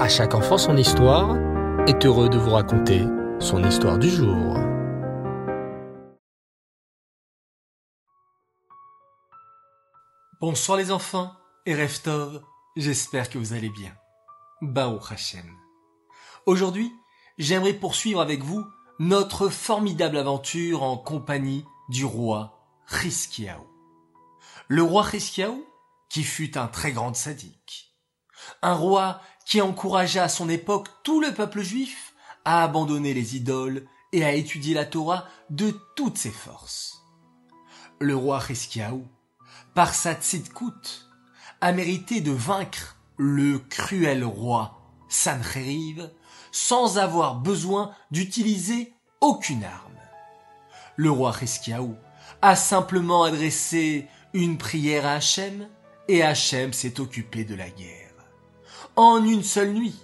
À chaque enfant son histoire est heureux de vous raconter son histoire du jour. Bonsoir les enfants et Reftov, j'espère que vous allez bien. Bao Hashem. Aujourd'hui, j'aimerais poursuivre avec vous notre formidable aventure en compagnie du roi Riskiaou. Le roi Riskiaou, qui fut un très grand sadique. Un roi qui encouragea à son époque tout le peuple juif à abandonner les idoles et à étudier la Torah de toutes ses forces. Le roi Riskiaou, par sa tzidkout, a mérité de vaincre le cruel roi Sancheriv sans avoir besoin d'utiliser aucune arme. Le roi Riskiaou a simplement adressé une prière à Hachem et Hachem s'est occupé de la guerre. En une seule nuit,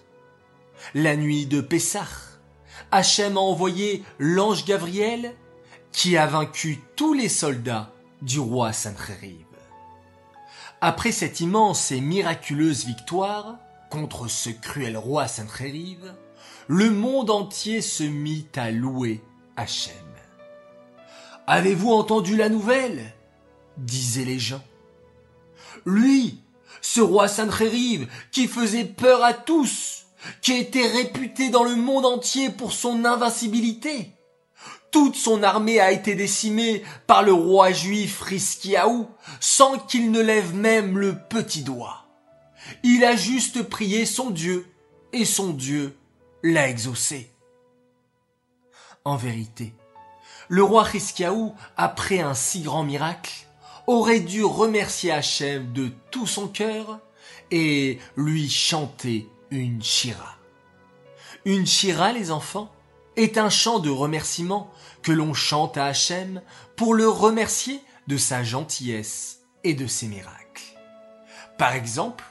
la nuit de Pessah, Hachem a envoyé l'ange Gabriel qui a vaincu tous les soldats du roi Sancheriv. Après cette immense et miraculeuse victoire contre ce cruel roi Sancheriv, le monde entier se mit à louer Hachem. Avez-vous entendu la nouvelle? disaient les gens. Lui, ce roi Sancheriv, qui faisait peur à tous, qui était réputé dans le monde entier pour son invincibilité. Toute son armée a été décimée par le roi juif Riskiaou sans qu'il ne lève même le petit doigt. Il a juste prié son Dieu et son Dieu l'a exaucé. En vérité, le roi Riskiaou, après un si grand miracle, aurait dû remercier Hachem de tout son cœur et lui chanter une chira. Une chira, les enfants, est un chant de remerciement que l'on chante à Hachem pour le remercier de sa gentillesse et de ses miracles. Par exemple,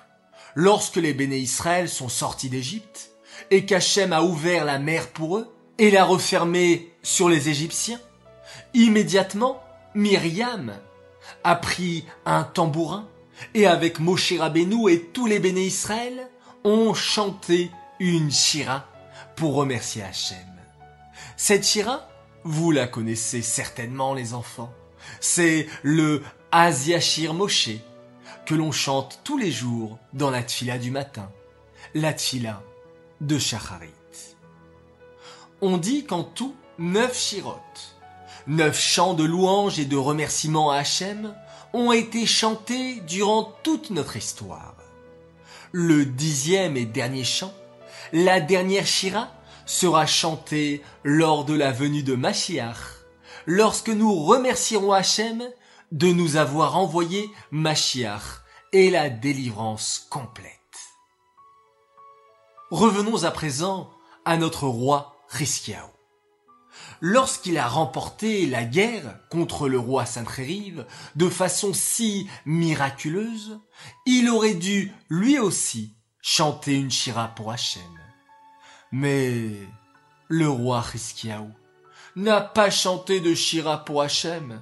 lorsque les béné Israël sont sortis d'Égypte et qu'Hachem a ouvert la mer pour eux et l'a refermée sur les Égyptiens, immédiatement, Myriam a pris un tambourin et avec Moshe Rabbeinu et tous les béné Israël ont chanté une shira pour remercier Hachem. Cette shira, vous la connaissez certainement les enfants. C'est le Asiachir Moshe que l'on chante tous les jours dans la tfila du matin, la tfila de Shacharit. On dit qu'en tout neuf shirotes, neuf chants de louange et de remerciement à Hachem ont été chantés durant toute notre histoire. Le dixième et dernier chant, la dernière shira, sera chanté lors de la venue de Mashiach, lorsque nous remercierons Hachem de nous avoir envoyé Mashiach et la délivrance complète. Revenons à présent à notre roi Riskiaou. Lorsqu'il a remporté la guerre contre le roi Sancheriv de façon si miraculeuse, il aurait dû lui aussi chanter une shira pour Hachem. Mais le roi Riskiaou n'a pas chanté de shira pour Hachem.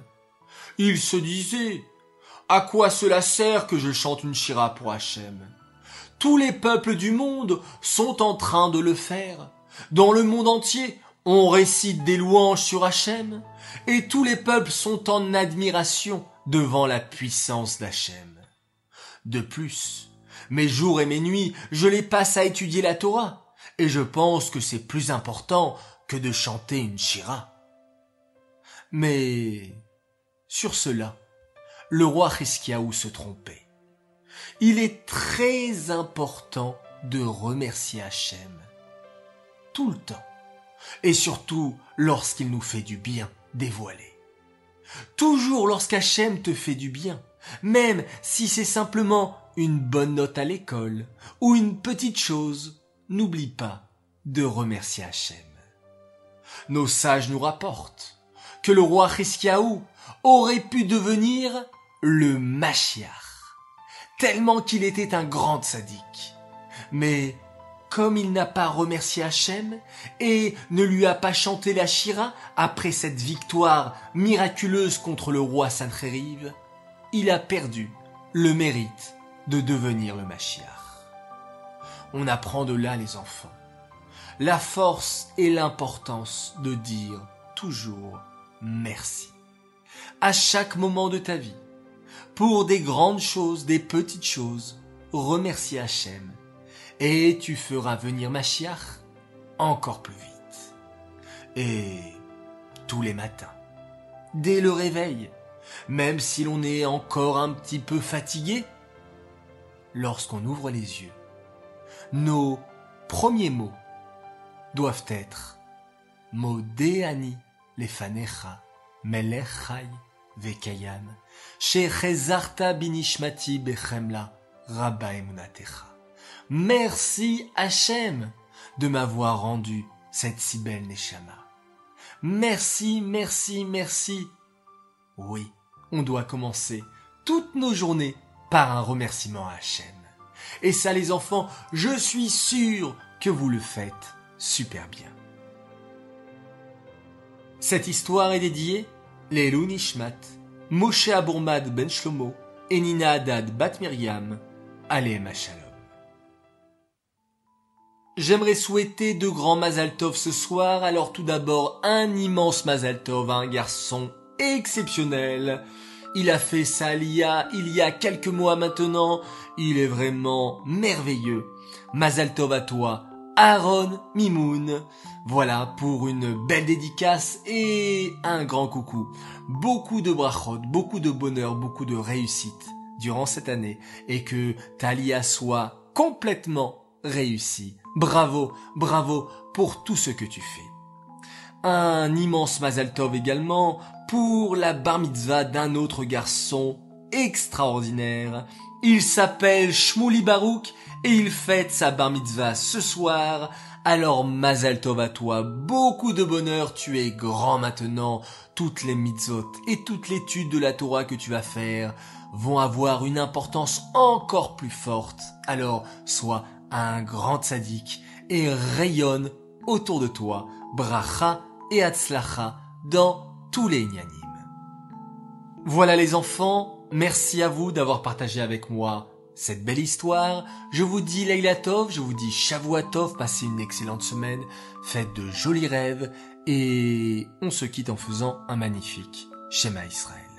Il se disait, à quoi cela sert que je chante une shira pour Hachem? Tous les peuples du monde sont en train de le faire. Dans le monde entier, on récite des louanges sur Hachem, et tous les peuples sont en admiration devant la puissance d'Hachem. De plus, mes jours et mes nuits, je les passe à étudier la Torah, et je pense que c'est plus important que de chanter une shira. Mais sur cela, le roi Hiskiaou se trompait. Il est très important de remercier Hachem tout le temps, et surtout lorsqu'il nous fait du bien dévoilé. Toujours lorsqu'Hachem te fait du bien, même si c'est simplement une bonne note à l'école ou une petite chose n'oublie pas de remercier Hachem. Nos sages nous rapportent que le roi Hiskiaou aurait pu devenir le Machiar, tellement qu'il était un grand sadique. Mais comme il n'a pas remercié Hachem et ne lui a pas chanté la Shira après cette victoire miraculeuse contre le roi Sancheriv, il a perdu le mérite de devenir le Machiar. on apprend de là les enfants. La force et l'importance de dire toujours merci. À chaque moment de ta vie, pour des grandes choses, des petites choses, remercie Hachem. Et tu feras venir Machiach encore plus vite. Et tous les matins, dès le réveil, même si l'on est encore un petit peu fatigué, lorsqu'on ouvre les yeux, nos premiers mots doivent être Modéani lefanecha melechai vekayam shechezarta binishmati bechemla rabba emunatecha. Merci Hachem de m'avoir rendu cette si belle Neshama. Merci, merci, merci. Oui, on doit commencer toutes nos journées par un remerciement à Hachem. Et ça les enfants, je suis sûr que vous le faites super bien. Cette histoire est dédiée les Nishmat, Moshe Abourmad Ben Shlomo et Nina Haddad Bat Miriam, Shalom. J'aimerais souhaiter de grands Mazal Tov ce soir, alors tout d'abord un immense Mazal Tov à un garçon exceptionnel. Il a fait sa lia il y a quelques mois maintenant, il est vraiment merveilleux. Mazal Tov à toi, Aaron Mimoun. Voilà pour une belle dédicace et un grand coucou. Beaucoup de brachot, beaucoup de bonheur, beaucoup de réussite durant cette année et que Talia soit complètement réussie. Bravo, bravo pour tout ce que tu fais. Un immense Mazal Tov également pour la bar mitzvah d'un autre garçon extraordinaire. Il s'appelle Shmouli Barouk et il fête sa bar mitzvah ce soir. Alors Mazal Tov à toi, beaucoup de bonheur, tu es grand maintenant. Toutes les mitzvot et toute l'étude de la Torah que tu vas faire vont avoir une importance encore plus forte. Alors sois un grand sadique et rayonne autour de toi, bracha et atzlacha dans tous les inyanim. Voilà les enfants, merci à vous d'avoir partagé avec moi cette belle histoire. Je vous dis Leila Tov, je vous dis Shavuatov, passez une excellente semaine, faites de jolis rêves et on se quitte en faisant un magnifique Shema Israël.